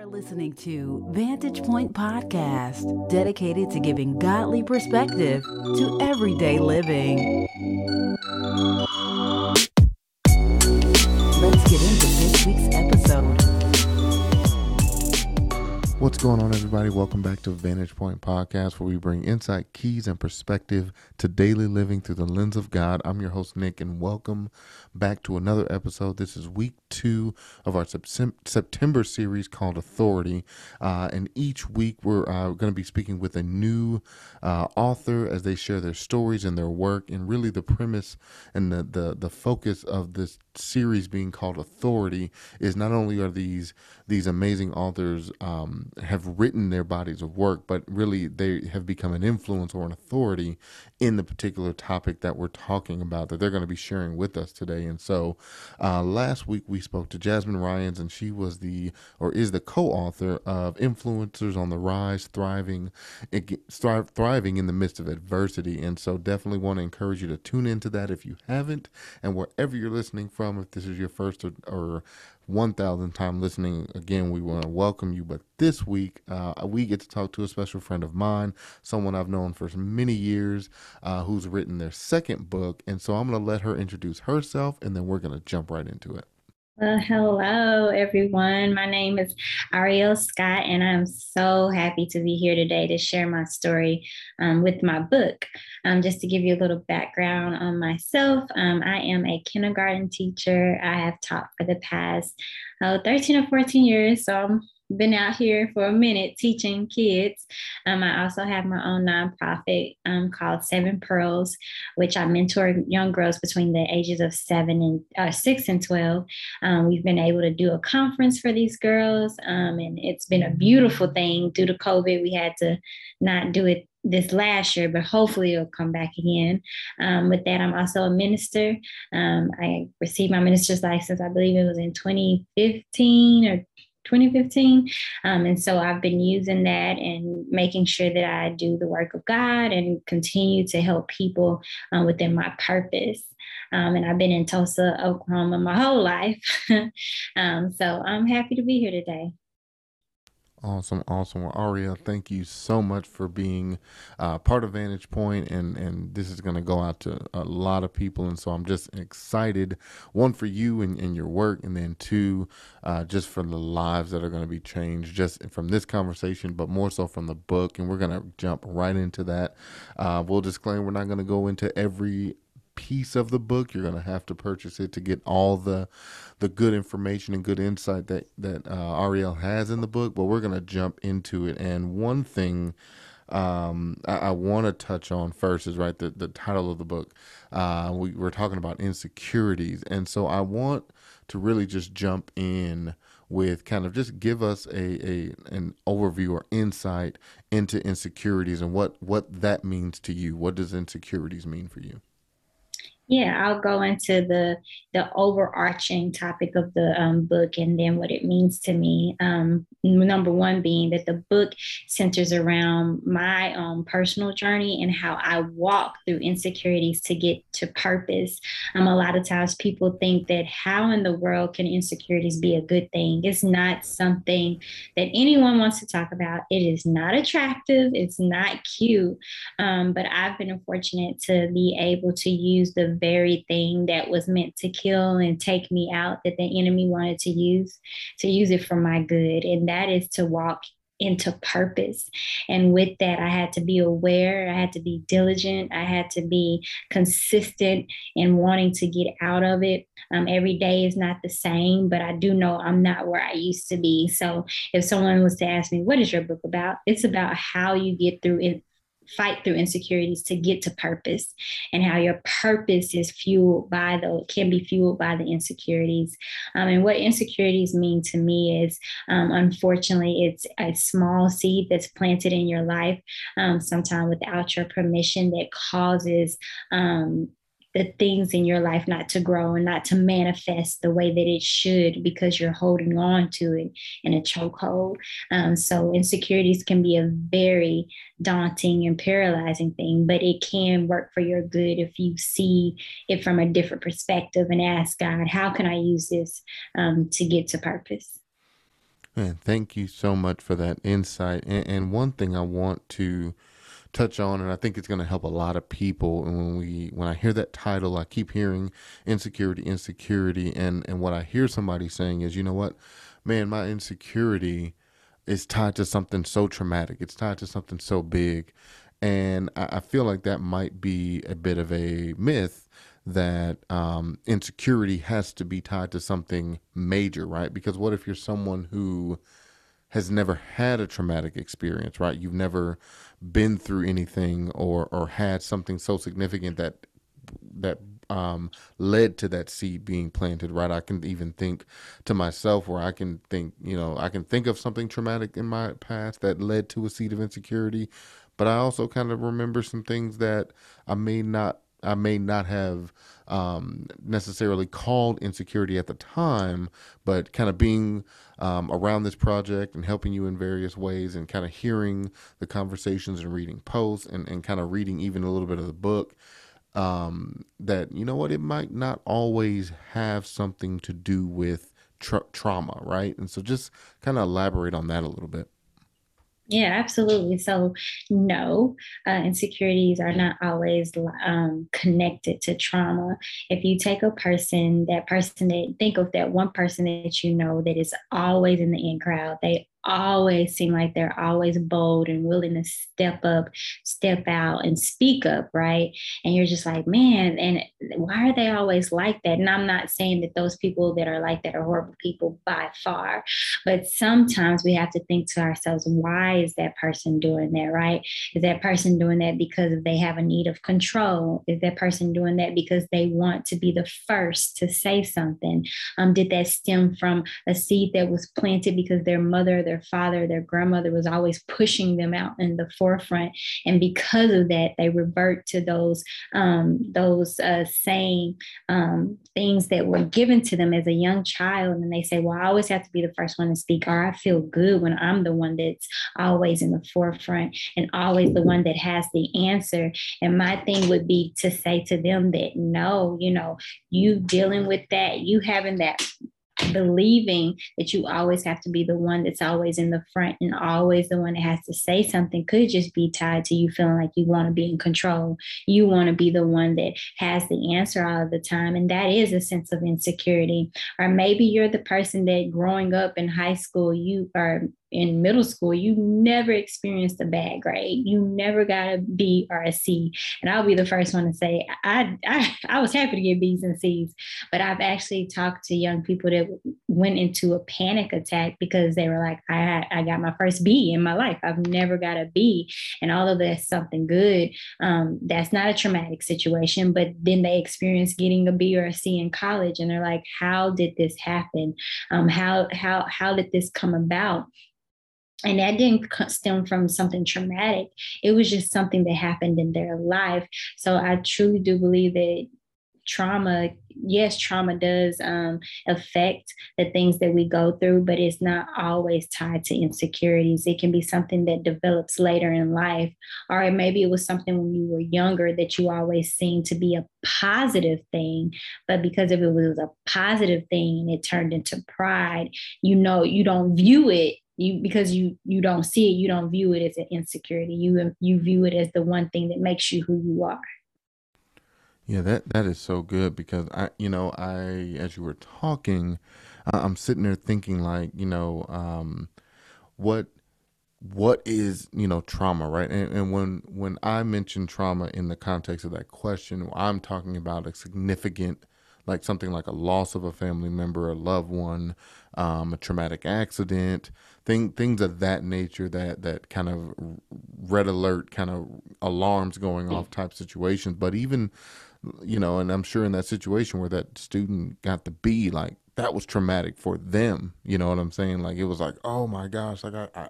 are listening to Vantage Point Podcast, dedicated to giving godly perspective to everyday living. Let's get into this week's episode. What's going on, everybody? Welcome back to Vantage Point Podcast, where we bring insight, keys, and perspective to daily living through the lens of God. I'm your host, Nick, and welcome back to another episode. This is week two of our September series called Authority. Uh, and each week, we're uh, going to be speaking with a new uh, author as they share their stories and their work. And really, the premise and the, the, the focus of this series being called Authority is not only are these these amazing authors um, have written their bodies of work, but really they have become an influence or an authority in the particular topic that we're talking about that they're going to be sharing with us today. And so, uh, last week we spoke to Jasmine Ryans, and she was the or is the co-author of Influencers on the Rise, Thriving, Thriving in the Midst of Adversity. And so, definitely want to encourage you to tune into that if you haven't, and wherever you're listening from, if this is your first or, or 1000 time listening. Again we want to welcome you but this week uh, we get to talk to a special friend of mine someone i've known for many years uh, who's written their second book and so i'm going to let her introduce herself and then we're going to jump right into it well, hello, everyone. My name is Areyell Scott, and I'm so happy to be here today to share my story um, with my book. Um, just to give you a little background on myself, um, I am a kindergarten teacher. I have taught for the past uh, 13 or 14 years, so I'm been out here for a minute teaching kids. Um, I also have my own nonprofit um, called Seven Pearls, which I mentor young girls between the ages of seven and uh, six and 12. Um, we've been able to do a conference for these girls, um, and it's been a beautiful thing. Due to COVID, we had to not do it this last year, but hopefully it'll come back again. Um, with that, I'm also a minister. Um, I received my minister's license, I believe it was in 2015 or 2015. Um, and so I've been using that and making sure that I do the work of God and continue to help people um, within my purpose. Um, and I've been in Tulsa, Oklahoma my whole life. Um, so I'm happy to be here today. Awesome, awesome. Well, Areyell, thank you so much for being uh, part of Vantage Point, and and this is going to go out to a lot of people, and so I'm just excited. One for you and, and your work, and then two, uh, just for the lives that are going to be changed just from this conversation, but more so from the book, and we're going to jump right into that. Uh, we'll disclaim we're not going to go into every piece of the book. You're going to have to purchase it to get all the the good information and good insight that that uh, Areyell has in the book. But we're going to jump into it. And one thing um, I, I want to touch on first is right the the title of the book. Uh, we we're talking about insecurities, and so I want to really just jump in with kind of just give us a, a an overview or insight into insecurities and what what that means to you. What does insecurities mean for you? Yeah, I'll go into the the overarching topic of the um, book and then what it means to me. Um, number one being that the book centers around my own personal journey and how I walk through insecurities to get to purpose. Um, a lot of times people think that how in the world can insecurities be a good thing? It's not something that anyone wants to talk about. It is not attractive. It's not cute. Um, but I've been fortunate to be able to use the very thing that was meant to kill and take me out that the enemy wanted to use to use it for my good and that is to walk into purpose. And with that, I had to be aware, I had to be diligent, I had to be consistent in wanting to get out of it. Um, every day is not the same, but I do know I'm not where I used to be. So if someone was to ask me, What is your book about? It's about how you get through it fight through insecurities to get to purpose and how your purpose is fueled by the can be fueled by the insecurities. Um, and what insecurities mean to me is um, unfortunately it's a small seed that's planted in your life um, sometimes without your permission that causes um, the things in your life not to grow and not to manifest the way that it should because you're holding on to it in a chokehold. Um, so insecurities can be a very daunting and paralyzing thing, but it can work for your good if you see it from a different perspective and ask God, how can I use this um, to get to purpose? Man, thank you so much for that insight. And, and one thing I want to touch on, and I think it's going to help a lot of people. And when we, when I hear that title, I keep hearing insecurity, insecurity, and and what I hear somebody saying is, you know what, man, my insecurity is tied to something so traumatic. It's tied to something so big, and I, I feel like that might be a bit of a myth that um, insecurity has to be tied to something major, right? Because what if you're someone who has never had a traumatic experience, right? You've never been through anything or or had something so significant that that um, led to that seed being planted, right? I can even think to myself where I can think, you know, I can think of something traumatic in my past that led to a seed of insecurity, but I also kind of remember some things that I may not I may not have um, necessarily called insecurity at the time, but kind of being um, around this project and helping you in various ways and kind of hearing the conversations and reading posts and, and kind of reading even a little bit of the book um, that, you know what, it might not always have something to do with tra- trauma, right? And so just kind of elaborate on that a little bit. Yeah, absolutely. So, no, uh, insecurities are not always um, connected to trauma. If you take a person, that person that think of that one person that you know that is always in the in crowd, they always seem like they're always bold and willing to step up, step out, and speak up, right? And you're just like, man, and why are they always like that? And I'm not saying that those people that are like that are horrible people by far, but sometimes we have to think to ourselves, why is that person doing that, right? Is that person doing that because they have a need of control? Is that person doing that because they want to be the first to say something? Um, did that stem from a seed that was planted because their mother, their father, their grandmother was always pushing them out in the forefront, and because of that, they revert to those um, those uh, same um, things that were given to them as a young child, and they say, "Well, I always have to be the first one to speak," or "I feel good when I'm the one that's always in the forefront and always the one that has the answer." And my thing would be to say to them that no, you know, you dealing with that, you having that believing that you always have to be the one that's always in the front and always the one that has to say something could just be tied to you feeling like you want to be in control. You want to be the one that has the answer all the time. And that is a sense of insecurity. Or maybe you're the person that growing up in high school, you are in middle school, you never experienced a bad grade. You never got a B or a C. And I'll be the first one to say, I, I, I was happy to get B's and C's, but I've actually talked to young people that went into a panic attack because they were like, I, I got my first B in my life. I've never got a B. And although that's something good, um, that's not a traumatic situation, but then they experience getting a B or a C in college and they're like, how did this happen? Um, how, how, how did this come about? And that didn't stem from something traumatic. It was just something that happened in their life. So i truly do believe that trauma yes trauma does um, affect the things that we go through but it's not always tied to insecurities. It can be something that develops later in life or maybe it was something when you were younger that you always seemed to be a positive thing but because if it was a positive thing and it turned into pride you know you don't view it you because you you don't see it you don't view it as an insecurity. You you view it as the one thing that makes you who you are. Yeah that that is so good because i you know i as you were talking i'm sitting there thinking like you know um what what is you know trauma right? And, and when when i mention trauma in the context of that question i'm talking about a significant like something like a loss of a family member a loved one um, a traumatic accident thing, things of that nature that that kind of red alert kind of alarms going off type situations. But even you know and i'm sure in that situation where that student got the b like that was traumatic for them. You know what i'm saying? Like it was like oh my gosh like i, I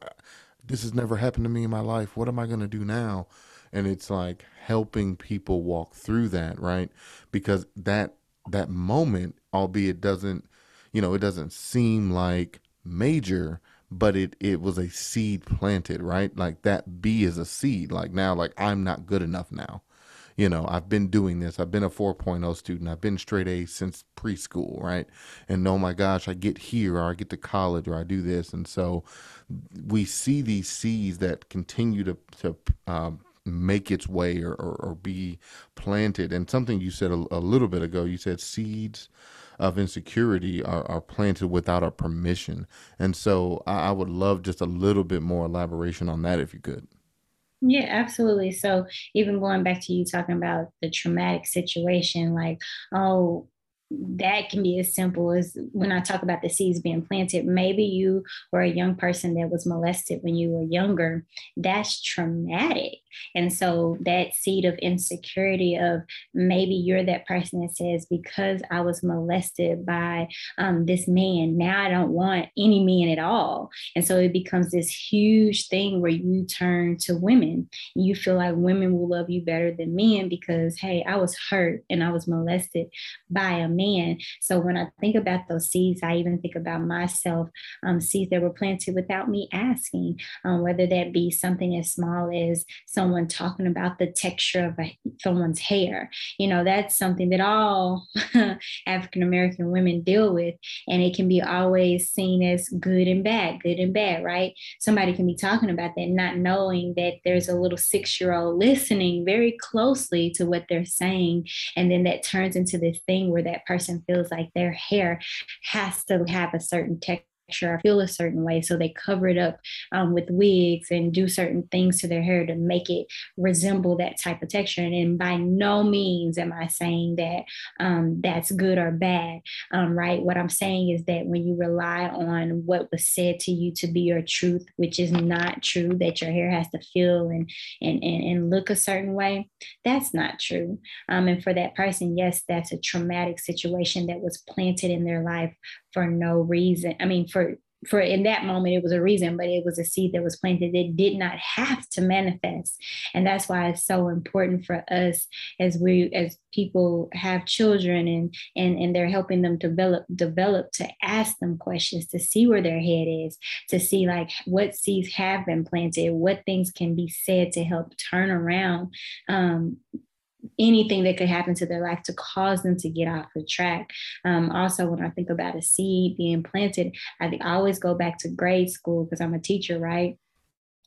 this has never happened to me in my life. What am i going to do now? And it's like helping people walk through that right? Because that that moment albeit doesn't you know it doesn't seem like major but it it was a seed planted right like that b is a seed like now like i'm not good enough now you know, I've been doing this. I've been a 4.0 student. I've been straight A since preschool, right? And oh my gosh, I get here or I get to college or I do this. And so we see these seeds that continue to, to um, make its way or, or, or, be planted. And something you said a, a, little bit ago, you said seeds of insecurity are, are planted without our permission. And so I, I would love just a little bit more elaboration on that if you could. Yeah, absolutely. So even going back to you talking about the traumatic situation, like, oh, that can be as simple as when I talk about the seeds being planted. Maybe you were a young person that was molested when you were younger. That's traumatic. And so that seed of insecurity of maybe you're that person that says, because I was molested by um, this man, now I don't want any man at all. And so it becomes this huge thing where you turn to women. You feel like women will love you better than men because, hey, I was hurt and I was molested by a man. So when I think about those seeds, I even think about myself, um, seeds that were planted without me asking, um, whether that be something as small as someone talking about the texture of a, someone's hair. You know, that's something that all African American women deal with. And it can be always seen as good and bad, good and bad, right? Somebody can be talking about that, not knowing that there's a little six year old listening very closely to what they're saying. And then that turns into this thing where that person feels like their hair has to have a certain texture texture or feel a certain way. So they cover it up um, with wigs and do certain things to their hair to make it resemble that type of texture. And by no means am I saying that um, that's good or bad, um, right? What I'm saying is that when you rely on what was said to you to be your truth, which is not true, that your hair has to feel and and and, and look a certain way, that's not true. Um, and for that person, yes, that's a traumatic situation that was planted in their life for no reason. I mean, for for in that moment it was a reason but it was a seed that was planted that did not have to manifest and that's why it's so important for us as we as people have children and and and they're helping them develop develop to ask them questions to see where their head is to see like what seeds have been planted what things can be said to help turn around um, anything that could happen to their life to cause them to get off the track. Um, also, when I think about a seed being planted, I, I always go back to grade school because I'm a teacher, right?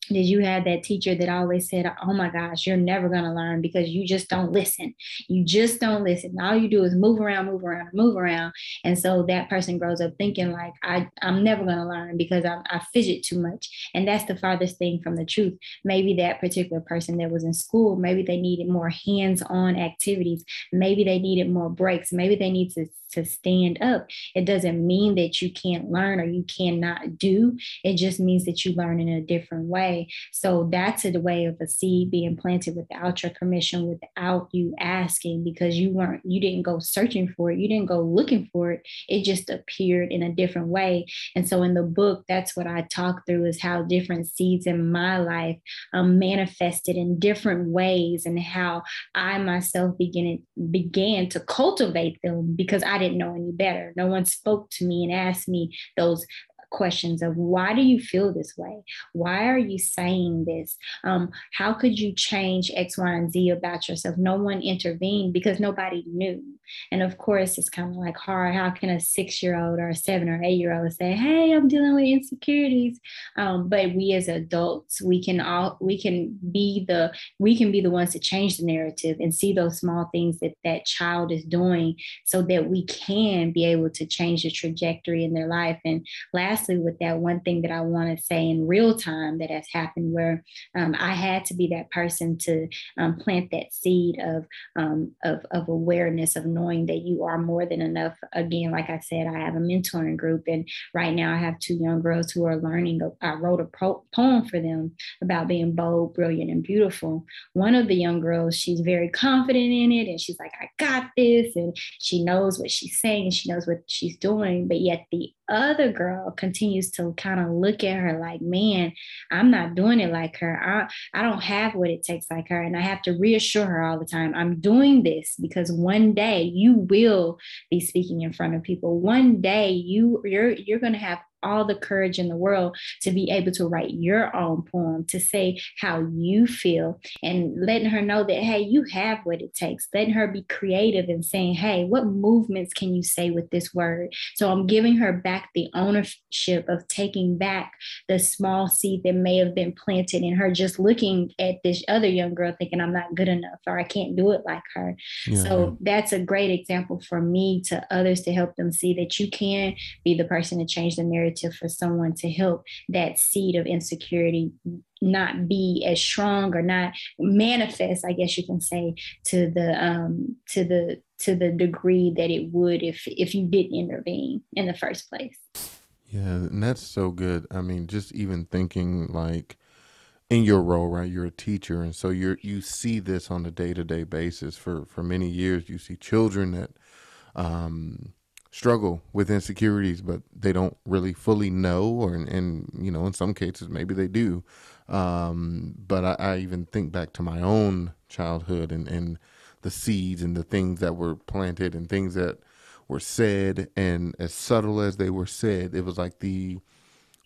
Did you have that teacher that always said, Oh my gosh, you're never going to learn because you just don't listen. You just don't listen. All you do is move around, move around, move around. And so that person grows up thinking, like, I, I'm never going to learn because I, I fidget too much. And that's the farthest thing from the truth. Maybe that particular person that was in school, maybe they needed more hands on activities. Maybe they needed more breaks. Maybe they need to to stand up. It doesn't mean that you can't learn or you cannot do. It just means that you learn in a different way. So that's a way of a seed being planted without your permission, without you asking, because you weren't, you didn't go searching for it, you didn't go looking for it. It just appeared in a different way. And so in the book, that's what I talk through is how different seeds in my life um, manifested in different ways and how I myself began began to cultivate them because I didn't know any better. No one spoke to me and asked me those questions of why do you feel this way? Why are you saying this? Um, how could you change X, Y, and Z about yourself? No one intervened because nobody knew. And of course, it's kind of like hard. How can a six year old or a seven or eight year old say, Hey, I'm dealing with insecurities? Um, but we as adults, we can all, we can be the, we can be the ones to change the narrative and see those small things that that child is doing so that we can be able to change the trajectory in their life. And last lastly, with that one thing that I want to say in real time that has happened where um, I had to be that person to um, plant that seed of, um, of, of awareness of knowing that you are more than enough. Again, like I said, I have a mentoring group, and right now I have two young girls who are learning. I wrote a pro- poem for them about being bold, brilliant, and beautiful. One of the young girls, she's very confident in it, and she's like, I got this, and she knows what she's saying, and she knows what she's doing. But yet the other girl continues to kind of look at her like, man, I'm not doing it like her. I, I don't have what it takes like her. And I have to reassure her all the time, I'm doing this because one day you will be speaking in front of people. One day you you're you're gonna have all the courage in the world to be able to write your own poem, to say how you feel, and letting her know that, hey, you have what it takes, letting her be creative and saying, hey, what movements can you say with this word? So I'm giving her back the ownership of taking back the small seed that may have been planted in her, just looking at this other young girl thinking, I'm not good enough or I can't do it like her. Yeah. So that's a great example for me to others to help them see that you can be the person to change the narrative for someone to help that seed of insecurity not be as strong or not manifest i guess you can say to the um to the to the degree that it would if if you didn't intervene in the first place. Yeah and that's so good. I mean just even thinking like in your role right you're a teacher and so you're you see this on a day-to-day basis for for many years. You see children that um struggle with insecurities but they don't really fully know or and you know in some cases maybe they do um, but I, I, even think back to my own childhood and, and the seeds and the things that were planted and things that were said. And as subtle as they were said, it was like the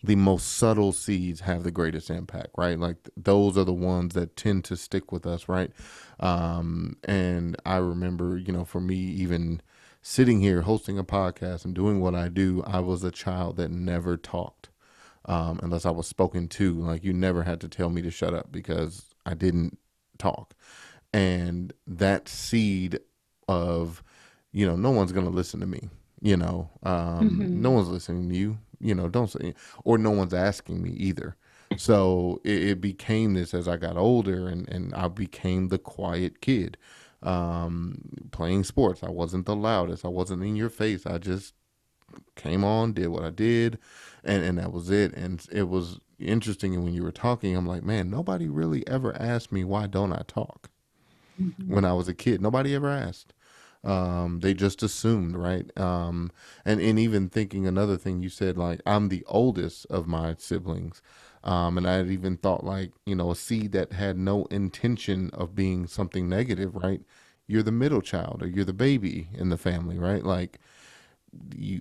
the most subtle seeds have the greatest impact, right? Like those are the ones that tend to stick with us, right? Um, and I remember, you know, for me, even sitting here hosting a podcast and doing what I do, I was a child that never talked um, unless I was spoken to. Like you never had to tell me to shut up because I didn't talk. And that seed of, you know, no one's gonna listen to me. You know, um, mm-hmm. no one's listening to you. You know, don't say, or no one's asking me either. So it, it became this as I got older, and and I became the quiet kid um, playing sports. I wasn't the loudest. I wasn't in your face. I just came on, did what I did, and and that was it. And it was interesting. And when you were talking, I'm like, man, nobody really ever asked me why don't I talk mm-hmm. when I was a kid. Nobody ever asked. Um, they just assumed, right? Um, and and even thinking another thing you said, like I'm the oldest of my siblings. Um, and I had even thought like, you know, a seed that had no intention of being something negative, right? You're the middle child or you're the baby in the family, right? Like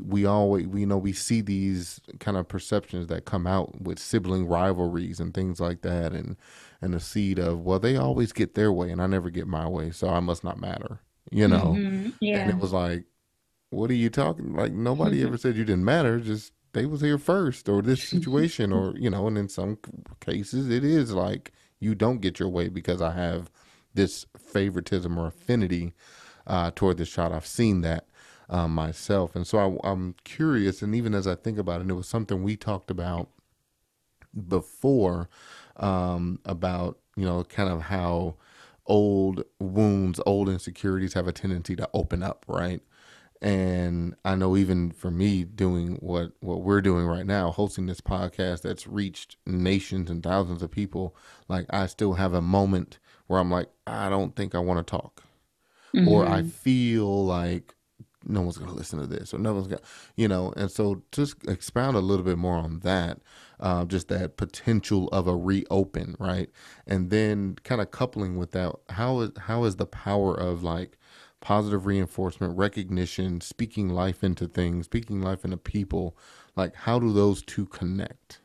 we always we know we see these kind of perceptions that come out with sibling rivalries and things like that and and the seed of well they always get their way and I never get my way so I must not matter you know mm-hmm. yeah and it was like what are you talking like nobody ever said you didn't matter just they was here first or this situation or you know and in some cases it is like you don't get your way because I have this favoritism or affinity uh, toward this child I've seen that um, myself. And so I, I'm curious, and even as I think about it, and it was something we talked about before um, about, you know, kind of how old wounds, old insecurities have a tendency to open up, right? And I know even for me doing what what we're doing right now, hosting this podcast that's reached nations and thousands of people, like I still have a moment where I'm like, I don't think I want to talk. Mm-hmm. Or I mm-hmm. feel like no one's going to listen to this or no one's going to, you know, and so just expound a little bit more on that, uh, just that potential of a reopen, right? And then kind of coupling with that, how is, how is the power of like positive reinforcement, recognition, speaking life into things, speaking life into people, like how do those two connect?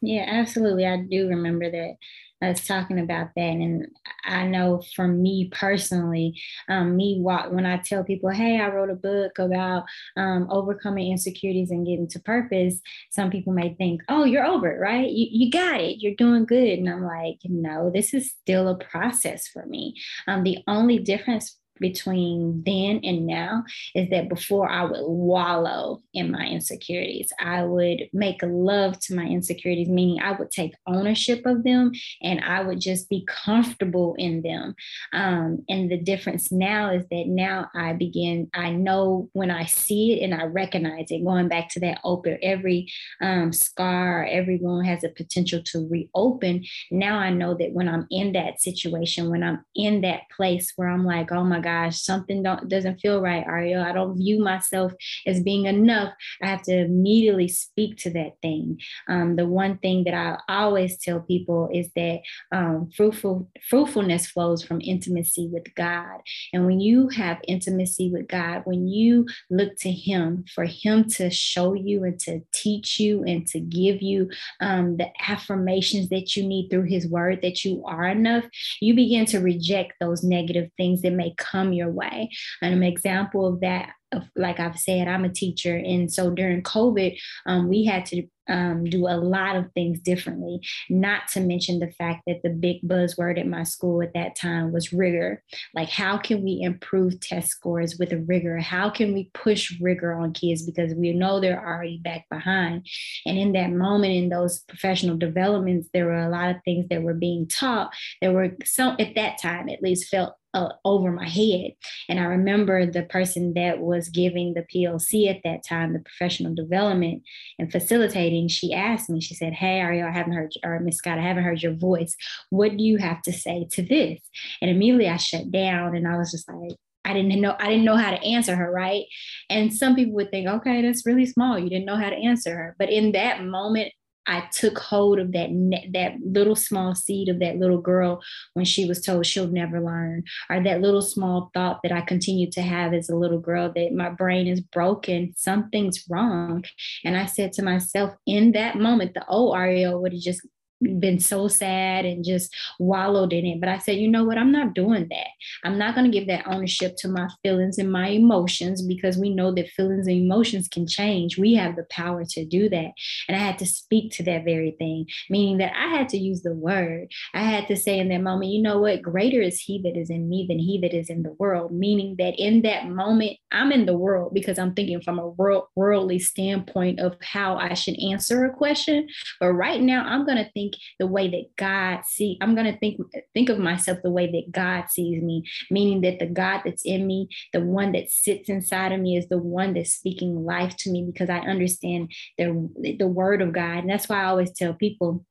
Yeah, absolutely. I do remember that I was talking about that. And I know for me personally, um, me walk when I tell people, hey, I wrote a book about um, overcoming insecurities and getting to purpose, some people may think, oh, you're over it, right? You, you got it. You're doing good. And I'm like, no, this is still a process for me. Um, the only difference between then and now is that before I would wallow in my insecurities, I would make love to my insecurities, meaning I would take ownership of them and I would just be comfortable in them. Um, and the difference now is that now I begin, I know when I see it and I recognize it, going back to that open, every um, scar, every wound has a potential to reopen. Now I know that when I'm in that situation, when I'm in that place where I'm like, oh my gosh, something don't doesn't feel right, Areyell. I don't view myself as being enough. I have to immediately speak to that thing. Um, the one thing that I always tell people is that um, fruitful fruitfulness flows from intimacy with God. And when you have intimacy with God, when you look to Him for Him to show you and to teach you and to give you um, the affirmations that you need through His Word that you are enough, you begin to reject those negative things that may come your way. And an example of that like I've said, I'm a teacher. And so during COVID, um, we had to um, do a lot of things differently, not to mention the fact that the big buzzword at my school at that time was rigor. Like, how can we improve test scores with rigor? How can we push rigor on kids because we know they're already back behind? And in that moment, in those professional developments, there were a lot of things that were being taught that were some, at that time at least, felt uh, over my head. And I remember the person that was giving the PLC at that time, the professional development and facilitating, she asked me, she said, Hey, Areyell, I haven't heard, or Miss Scott, I haven't heard your voice. What do you have to say to this? And immediately I shut down and I was just like, I didn't know I didn't know how to answer her, right? And some people would think, okay, that's really small. You didn't know how to answer her. But in that moment, I took hold of that that little small seed of that little girl when she was told she'll never learn, or that little small thought that I continued to have as a little girl that my brain is broken, something's wrong. And I said to myself in that moment, the old Areyell would have just been so sad and just wallowed in it. But I said, you know what? I'm not doing that. I'm not going to give that ownership to my feelings and my emotions because we know that feelings and emotions can change. We have the power to do that. And I had to speak to that very thing, meaning that I had to use the word. I had to say in that moment, you know what? Greater is he that is in me than he that is in the world, meaning that in that moment, I'm in the world because I'm thinking from a world, worldly standpoint of how I should answer a question. But right now, I'm going to think the way that God see. I'm gonna think think of myself the way that God sees me, meaning that the God that's in me, the one that sits inside of me, is the one that's speaking life to me because I understand the the word of God, and that's why I always tell people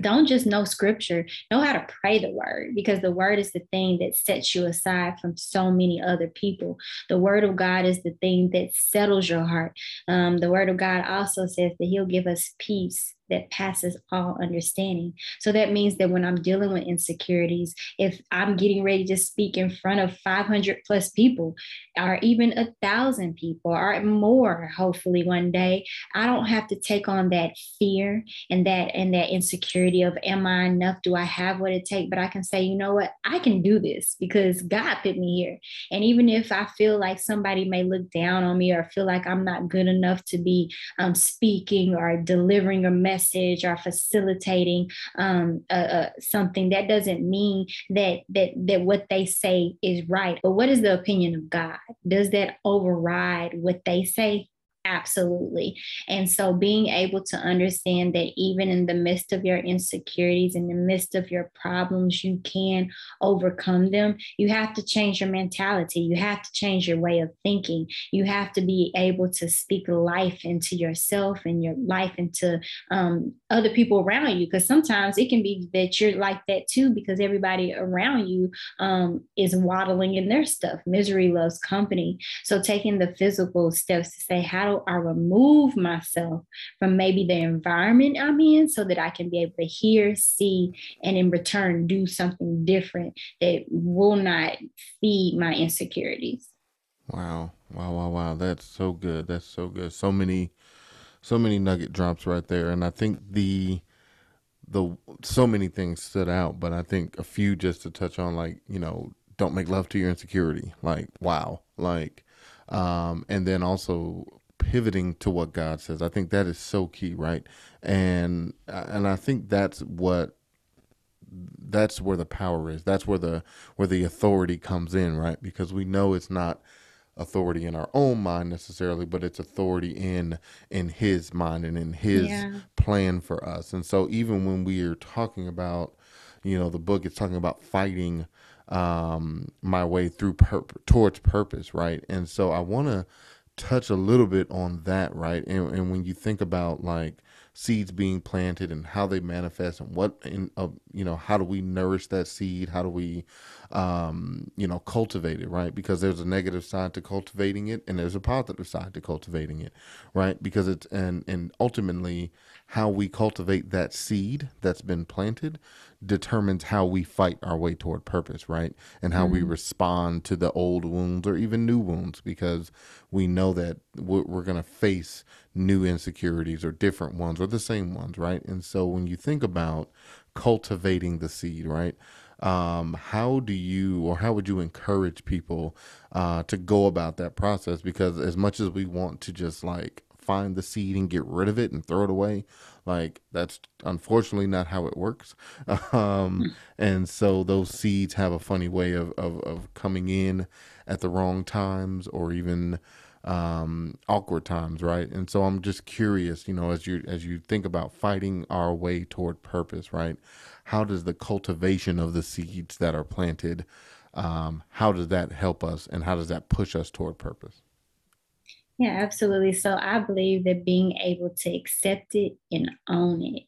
don't just know scripture, know how to pray the word because the word is the thing that sets you aside from so many other people. The word of God is the thing that settles your heart. Um, the word of God also says that he'll give us peace that passes all understanding. So that means that when I'm dealing with insecurities, if I'm getting ready to speak in front of 500 plus people, or even a thousand people, or more, hopefully one day, I don't have to take on that fear and that and that insecurity of am I enough? Do I have what it takes? But I can say, you know what, I can do this because God put me here. And even if I feel like somebody may look down on me or feel like I'm not good enough to be um, speaking or delivering a message message or facilitating um, uh, something, that doesn't mean that that that what they say is right. But what is the opinion of God? Does that override what they say? Absolutely. And so being able to understand that even in the midst of your insecurities, in the midst of your problems, you can overcome them. You have to change your mentality. You have to change your way of thinking. You have to be able to speak life into yourself and your life into um, other people around you. Because sometimes it can be that you're like that too, because everybody around you um, is waddling in their stuff. Misery loves company. So taking the physical steps to say, how do I remove myself from maybe the environment I'm in so that I can be able to hear, see, and in return do something different that will not feed my insecurities. Wow. Wow, wow, wow. That's so good. That's so good. So many so many nugget drops right there. And I think the the so many things stood out, but I think a few just to touch on like, you know, don't make love to your insecurity. Like, wow. Like um and then also pivoting to what God says. I think that is so key, right? And and I think that's what that's where the power is. That's where the where the authority comes in, right? Because we know it's not authority in our own mind necessarily, but it's authority in in his mind and in his yeah. plan for us. And so even when we are talking about, you know, the book is talking about fighting um my way through pur- towards purpose, right? And so I want to touch a little bit on that, right? And, and when you think about like seeds being planted and how they manifest and what in uh, you know how do we nourish that seed how do we um, you know cultivate it right because there's a negative side to cultivating it and there's a positive side to cultivating it right because it's and and ultimately how we cultivate that seed that's been planted determines how we fight our way toward purpose, right? And how mm-hmm. we respond to the old wounds or even new wounds because we know that we're, we're going to face new insecurities or different ones or the same ones, right? And so when you think about cultivating the seed, right? Um, how do you or how would you encourage people uh, to go about that process? Because as much as we want to just like find the seed and get rid of it and throw it away. Like that's unfortunately not how it works. Um, hmm. and so those seeds have a funny way of, of, of coming in at the wrong times or even um, awkward times, right? And so I'm just curious, you know, as you as you think about fighting our way toward purpose, right? How does the cultivation of the seeds that are planted, um, how does that help us, and how does that push us toward purpose? Yeah, absolutely. So I believe that being able to accept it and own it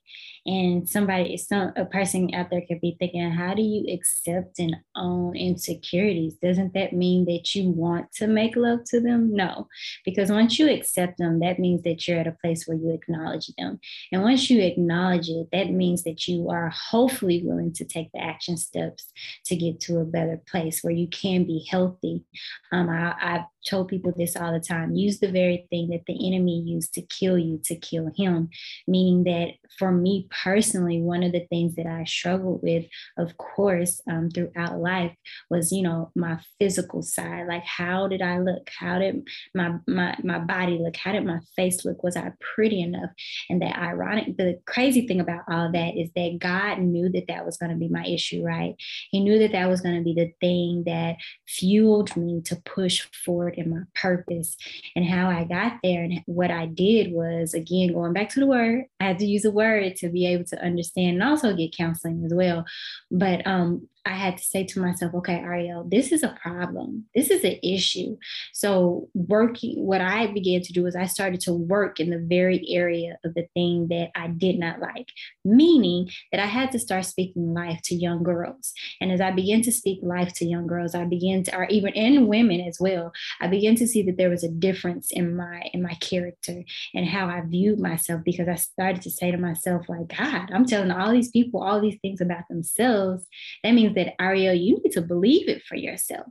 and somebody, some a person out there could be thinking, how do you accept and own insecurities? Doesn't that mean that you want to make love to them? No, because once you accept them, that means that you're at a place where you acknowledge them. And once you acknowledge it, that means that you are hopefully willing to take the action steps to get to a better place where you can be healthy. Um, I, I told people this all the time use the very thing that the enemy used to kill you to kill him meaning that for me personally, one of the things that I struggled with, of course, um, throughout life was, you know, my physical side. Like, how did I look? How did my my my body look? How did my face look? Was I pretty enough? And the ironic, the crazy thing about all that is that God knew that that was going to be my issue, right? He knew that that was going to be the thing that fueled me to push forward in my purpose. And how I got there and what I did was, again, going back to the word, I had to use a word to be able to understand and also get counseling as well. But um, I had to say to myself, okay, Areyell, this is a problem. This is an issue. So, working, what I began to do is I started to work in the very area of the thing that I did not like, meaning that I had to start speaking life to young girls. And as I began to speak life to young girls, I began to, or even in women as well, I began to see that there was a difference in my in my character and how I viewed myself because I started to say to myself, like, God, I'm telling all these people all these things about themselves. That means that Areyell, you need to believe it for yourself.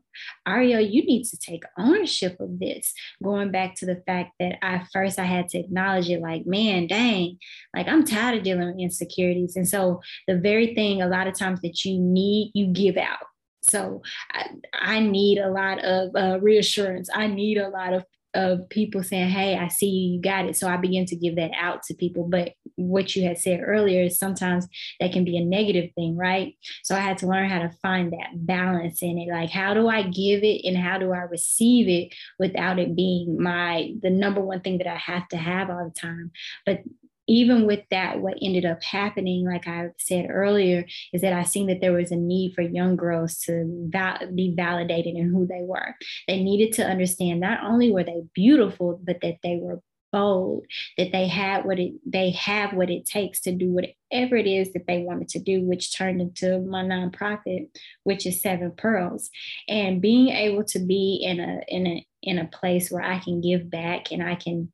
Areyell, you need to take ownership of this. Going back to the fact that I first I had to acknowledge it like, man, dang, like I'm tired of dealing with insecurities. And so the very thing a lot of times that you need, you give out. So I, I, need a lot of uh, reassurance. I need a lot of of people saying, Hey, I see you, you got it. So I begin to give that out to people. But what you had said earlier is sometimes that can be a negative thing, right? So I had to learn how to find that balance in it. Like, how do I give it and how do I receive it without it being my, the number one thing that I have to have all the time? But even with that, what ended up happening, like I said earlier, is that I seen that there was a need for young girls to val- be validated in who they were. They needed to understand not only were they beautiful, but that they were bold, that they had what it they have what it takes to do whatever it is that they wanted to do, which turned into my nonprofit, which is Seven Pearls. And being able to be in a in a in a place where I can give back and I can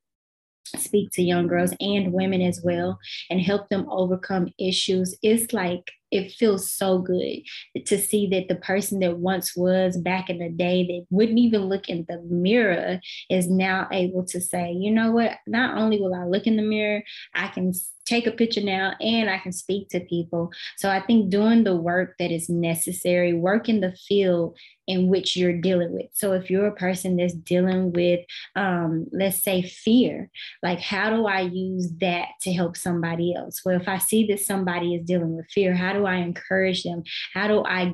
speak to young girls and women as well and help them overcome issues. It's like it feels so good to see that the person that once was back in the day that wouldn't even look in the mirror is now able to say, you know what, not only will I look in the mirror, I can take a picture now and I can speak to people. So I think doing the work that is necessary, work in the field in which you're dealing with. So if you're a person that's dealing with, um, let's say, fear, like how do I use that to help somebody else? Well, if I see that somebody is dealing with fear, how do I encourage them? How do I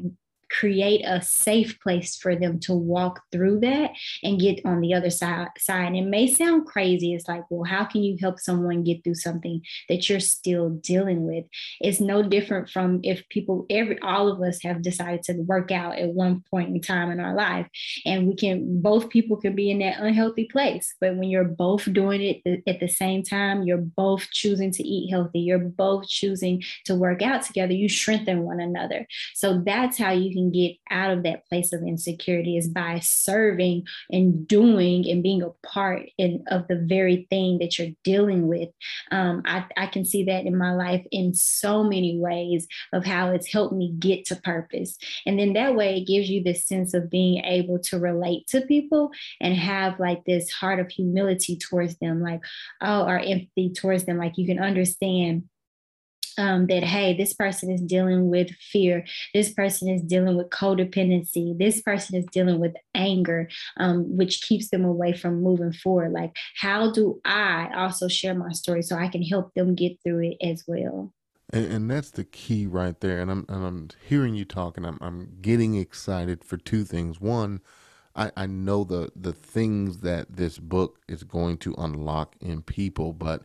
create a safe place for them to walk through that and get on the other side side. It may sound crazy. It's like well how can you help someone get through something that you're still dealing with? It's no different from if people every all of us have decided to work out at one point in time in our life and we can both people can be in that unhealthy place. But when you're both doing it at the same time you're both choosing to eat healthy you're both choosing to work out together you strengthen one another. So that's how you can get out of that place of insecurity is by serving and doing and being a part in, of the very thing that you're dealing with. Um, I, I can see that in my life in so many ways of how it's helped me get to purpose. And then that way it gives you this sense of being able to relate to people and have like this heart of humility towards them, like, oh, or empathy towards them. Like you can understand um, that hey this person is dealing with fear. This person is dealing with codependency. This person is dealing with anger um, which keeps them away from moving forward. Like how do i also share my story so i can help them get through it as well? And, and that's the key right there. And i'm, and I'm hearing you talk and I'm, I'm getting excited for two things. One I, I know the the things that this book is going to unlock in people but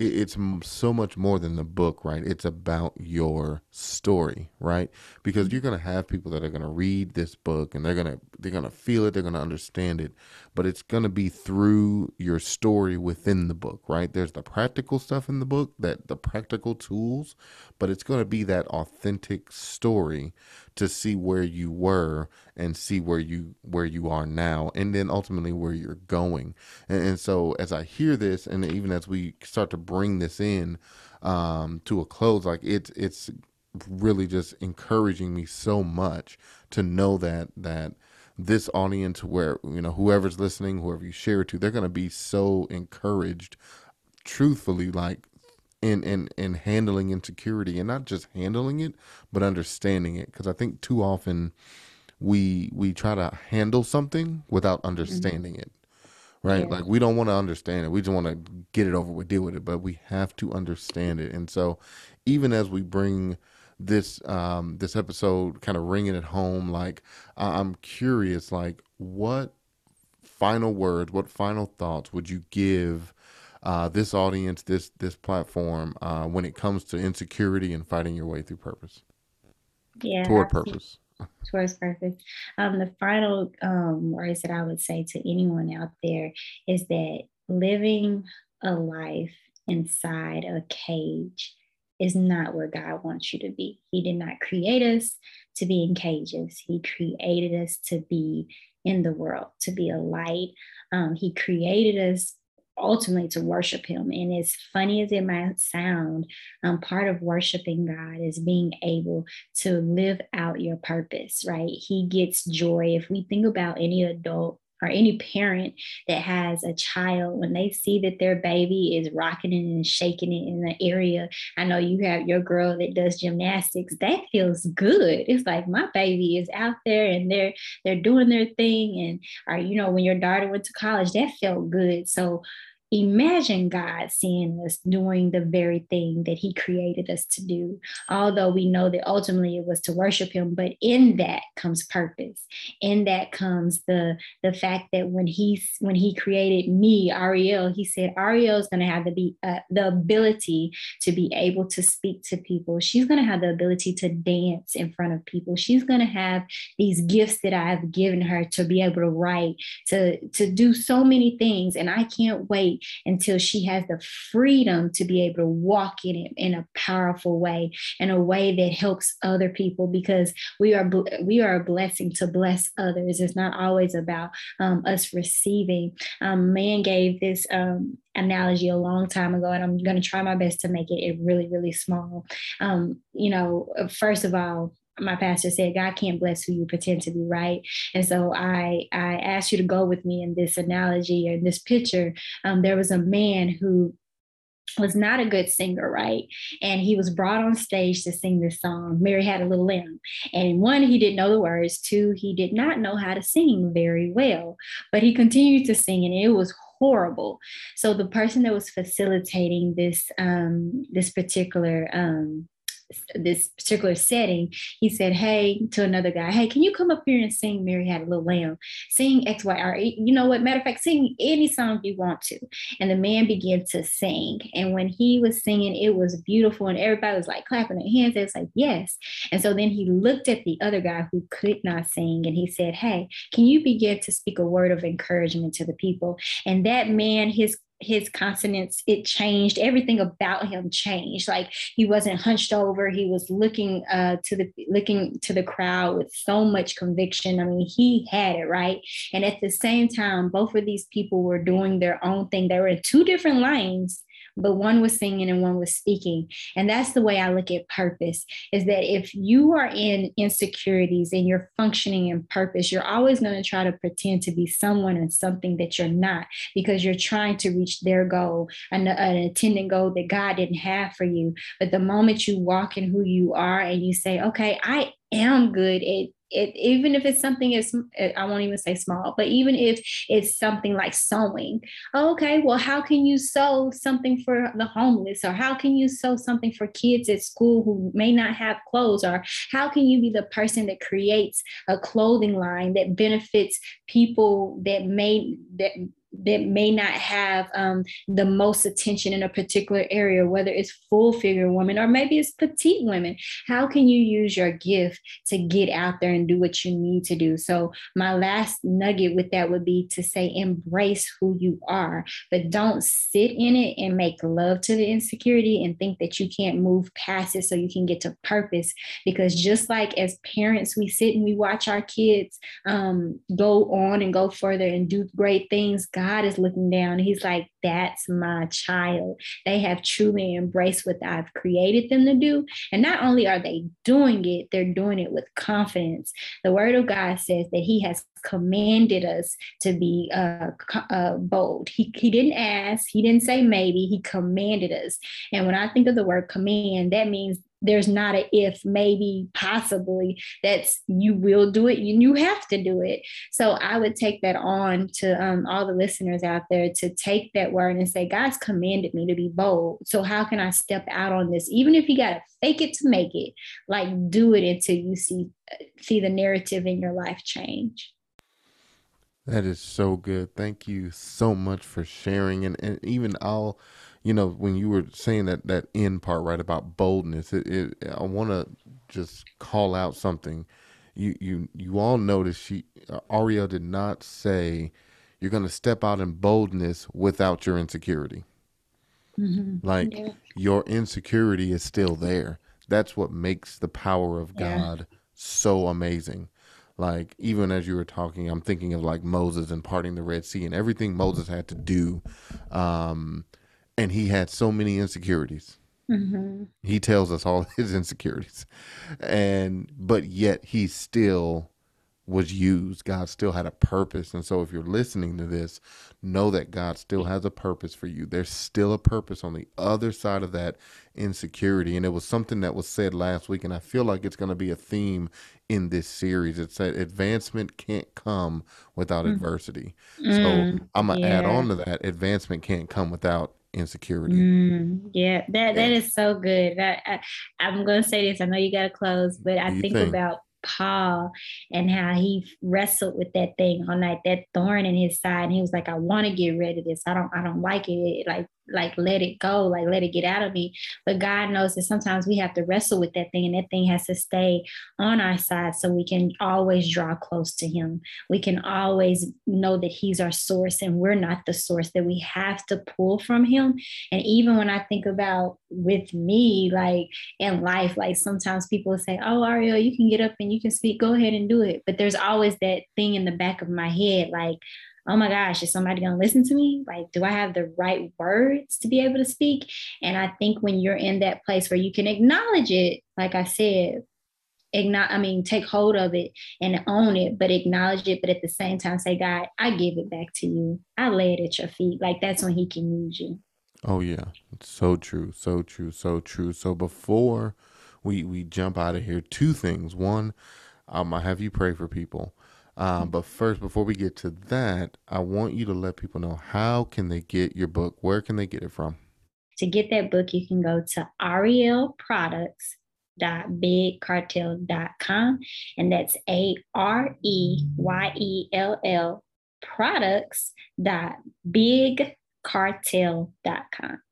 it's so much more than the book, right? It's about your story, right? Because mm-hmm. you're going to have people that are going to read this book and they're going to they're going to feel it, they're going to understand it, but it's going to be through your story within the book, right? There's the practical stuff in the book, that the practical tools, but it's going to be that authentic story to see where you were and see where you where you are now and then ultimately where you're going. And, and so as i hear this and even as we start to bring this in um, to a close like it's it's really just encouraging me so much to know that that this audience where you know whoever's listening whoever you share it to they're going to be so encouraged truthfully like in in in handling insecurity and not just handling it but understanding it because i think too often we we try to handle something without mm-hmm. understanding mm-hmm. it right yeah. like we don't want to understand it we just want to get it over with deal with it but we have to understand it and so even as we bring this um this episode kind of ringing it home like i'm curious like what final words what final thoughts would you give uh, this audience, this this platform, uh, when it comes to insecurity and fighting your way through purpose. Yeah, toward purpose. Towards purpose. Um, the final um, words that I would say to anyone out there is that living a life inside a cage is not where God wants you to be. He did not create us to be in cages. He created us to be in the world, to be a light. Um, he created us ultimately to worship him. And as funny as it might sound, um, part of worshiping God is being able to live out your purpose, right? He gets joy. If we think about any adult or any parent that has a child, when they see that their baby is rocking it and shaking it in the area, I know you have your girl that does gymnastics. That feels good. It's like my baby is out there and they're they're doing their thing. And or you know, when your daughter went to college, that felt good. So imagine God seeing us doing the very thing that He created us to do. Although we know that ultimately it was to worship Him, but in that comes purpose. In that comes the the fact that when He when He created me, Areyell, He said Areyell is going to have the be uh, the ability to be able to speak to people. She's going to have the ability to dance in front of people. She's going to have these gifts that I have given her to be able to write, to to do so many things, and I can't wait until she has the freedom to be able to walk in it in a powerful way, in a way that helps other people because we are we are a blessing to bless others. It's not always about um, us receiving. Um, man gave this um, analogy a long time ago, and I'm going to try my best to make it really, really small. Um, you know, first of all, my pastor said god can't bless who you pretend to be right and so i i asked you to go with me in this analogy or in this picture um, there was a man who was not a good singer, right? And he was brought on stage to sing this song, Mary Had a Little Lamb. And one, he didn't know the words. Two, he did not know how to sing very well, but he continued to sing and it was horrible. So the person that was facilitating this um, this particular um, this particular setting, he said, Hey, to another guy, Hey, can you come up here and sing Mary Had a Little Lamb? Sing X, Y, R. You know what? Matter of fact, sing any song you want to. And the man began to sing. And when he was singing, it was beautiful. And everybody was like clapping their hands. It was like, Yes. And so then he looked at the other guy who could not sing and he said, Hey, can you begin to speak a word of encouragement to the people? And that man, his his consonants it changed. Everything about him changed. Like he wasn't hunched over. He was looking uh to the looking to the crowd with so much conviction. I mean he had it right? And at the same time both of these people were doing their own thing. They were in two different lanes but one was singing and one was speaking. And that's the way I look at purpose is that if you are in insecurities and you're functioning in purpose, you're always going to try to pretend to be someone and something that you're not because you're trying to reach their goal, an, an intended goal that God didn't have for you. But the moment you walk in who you are and you say, okay, I am good at it, even if it's something as eh, I won't even say small, but even if it's something like sewing, oh, okay, well, how can you sew something for the homeless, or how can you sew something for kids at school who may not have clothes, or how can you be the person that creates a clothing line that benefits people that may that that may not have um, the most attention in a particular area, whether it's full figure women or maybe it's petite women. How can you use your gift to get out there and do what you need to do? So, my last nugget with that would be to say, embrace who you are, but don't sit in it and make love to the insecurity and think that you can't move past it so you can get to purpose. Because just like as parents, we sit and we watch our kids um, go on and go further and do great things. God is looking down. He's like, that's my child. They have truly embraced what I've created them to do. And not only are they doing it, they're doing it with confidence. The word of God says that He has commanded us to be uh, uh, bold. He, he didn't ask, He didn't say maybe, He commanded us. And when I think of the word command, that means there's not a if maybe possibly that's you will do it you, you have to do it. So i would take that on to um, all the listeners out there to take that word and say god's commanded me to be bold. So how can i step out on this? Even if you got to fake it to make it like do it until you see see the narrative in your life change. That is so good. Thank you so much for sharing. And, and even i'll you know, when you were saying that that end part right about boldness, it, it I want to just call out something. You you you all notice she uh, Areyell did not say you're going to step out in boldness without your insecurity. Mm-hmm. Like yeah. your insecurity is still there. That's what makes the power of God yeah. so amazing. Like even as you were talking, I'm thinking of like Moses and parting the Red Sea and everything Moses had to do. Um, and he had so many insecurities. Mm-hmm. He tells us all his insecurities, and but yet he still was used. God still had a purpose, and so if you're listening to this, know that God still has a purpose for you. There's still a purpose on the other side of that insecurity, and it was something that was said last week, and I feel like it's going to be a theme in this series. It said advancement can't come without mm. adversity. Mm. So I'm gonna yeah. add on to that. Advancement can't come without insecurity. Mm, yeah, that that is so good. That I, am gonna say this. I know you gotta close, but I think, think, about Paul and how he wrestled with that thing all night, that thorn in his side. And he was like, I want to get rid of this. I don't, I don't like it. Like like let it go, like let it get out of me. But God knows that sometimes we have to wrestle with that thing, and that thing has to stay on our side so we can always draw close to Him. We can always know that He's our source and we're not the source, that we have to pull from Him. And even when I think about with me, like in life, like sometimes people say, Oh, Areyell, you can get up and you can speak, go ahead and do it. But there's always that thing in the back of my head, like, oh my gosh, is somebody going to listen to me? Like, do I have the right words to be able to speak? And I think when you're in that place where you can acknowledge it, like I said, acknowledge, I mean, take hold of it and own it, but acknowledge it, but at the same time say, God, I give it back to you. I lay it at your feet. Like that's when he can use you. Oh yeah. So true. So true. So true. So before we we jump out of here, two things. One, um, I have you pray for people. Um, but first, before we get to that, I want you to let people know how can they get your book? Where can they get it from? To get that book, you can go to Areyell Products. And that's A R E Y E L L products.bigcartel.com.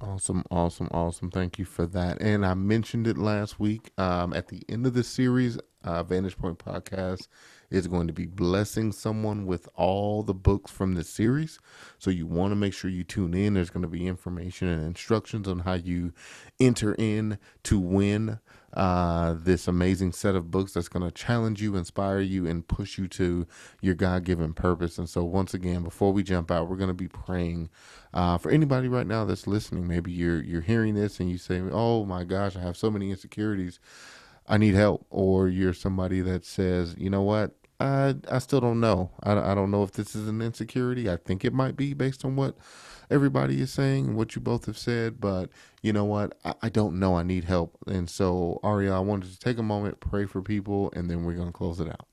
Awesome, awesome, awesome. Thank you for that. And I mentioned it last week. Um, at the end of the series, uh, Vantage Point Podcast is going to be blessing someone with all the books from the series. So you want to make sure you tune in. There's going to be information and instructions on how you enter in to win uh, this amazing set of books that's going to challenge you, inspire you, and push you to your God given purpose. And so, once again, before we jump out, we're going to be praying uh, for anybody right now that's listening. Maybe you're you're hearing this and you say, "Oh my gosh, I have so many insecurities." I need help, or you're somebody that says, you know what, I I still don't know. I, I don't know if this is an insecurity. I think it might be based on what everybody is saying, what you both have said, but you know what? I, I don't know. I need help. And so, Aria, I wanted to take a moment, pray for people, and then we're to close it out.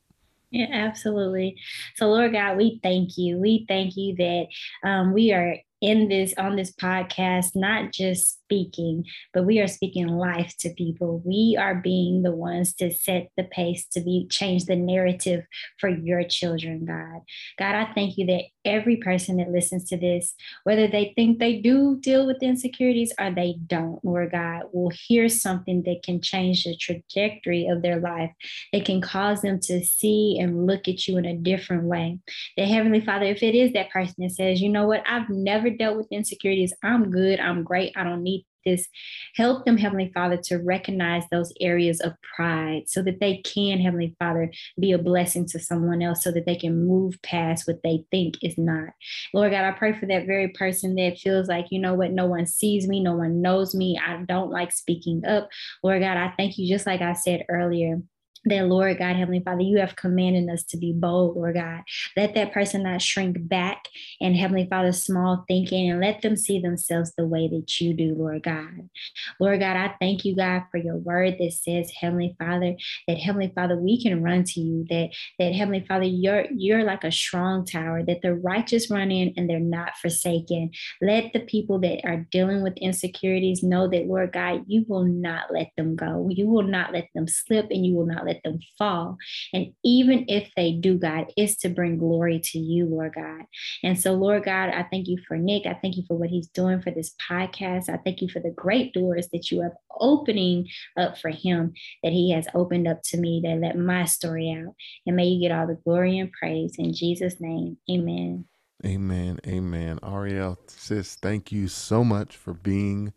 Yeah, absolutely. So, Lord God, we thank you. We thank you that um, we are in this on this podcast not just speaking but we are speaking life to people we are being the ones to set the pace to be change the narrative for your children god god i thank you that every person that listens to this whether they think they do deal with insecurities or they don't lord god will hear something that can change the trajectory of their life it can cause them to see and look at you in a different way that heavenly father if it is that person that says you know what i've never dealt with insecurities. I'm good. I'm great. I don't need this. Help them, Heavenly Father, to recognize those areas of pride so that they can, Heavenly Father, be a blessing to someone else so that they can move past what they think is not. Lord God, I pray for that very person that feels like, you know what, no one sees me, no one knows me. I don't like speaking up. Lord God, I thank you, just like I said earlier that Lord God, Heavenly Father, you have commanded us to be bold, Lord God. Let that person not shrink back and Heavenly Father, small thinking, and let them see themselves the way that you do, Lord God. Lord God, I thank you, God, for your word that says, Heavenly Father, that Heavenly Father, we can run to you, that that Heavenly Father, you're you're like a strong tower, that the righteous run in and they're not forsaken. Let the people that are dealing with insecurities know that, Lord God, you will not let them go. You will not let them slip and you will not let let them fall. And even if they do, God, is to bring glory to you, Lord God. And so, Lord God, I thank you for Nick. I thank you for what he's doing for this podcast. I thank you for the great doors that you are opening up for him, that he has opened up to me that let my story out. And may you get all the glory and praise in Jesus' name. Amen. Amen. Amen. Areyell, sis, thank you so much for being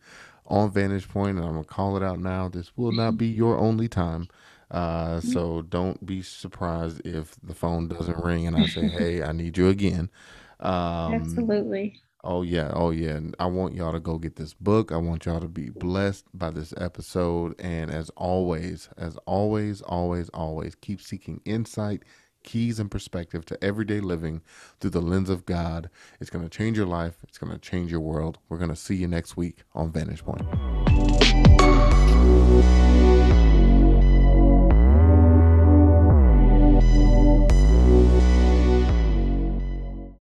on Vantage Point, and I'm gonna call it out now. This will not be your only time. Uh, mm-hmm. so don't be surprised if the phone doesn't ring and I say, "Hey, I need you again." Um, Absolutely. Oh yeah, oh yeah. And I want y'all to go get this book. I want y'all to be blessed by this episode. And as always, as always, always, always, keep seeking insight, keys, and perspective to everyday living through the lens of God. It's going to change your life. It's going to change your world. We're going to see you next week on Vantage Point.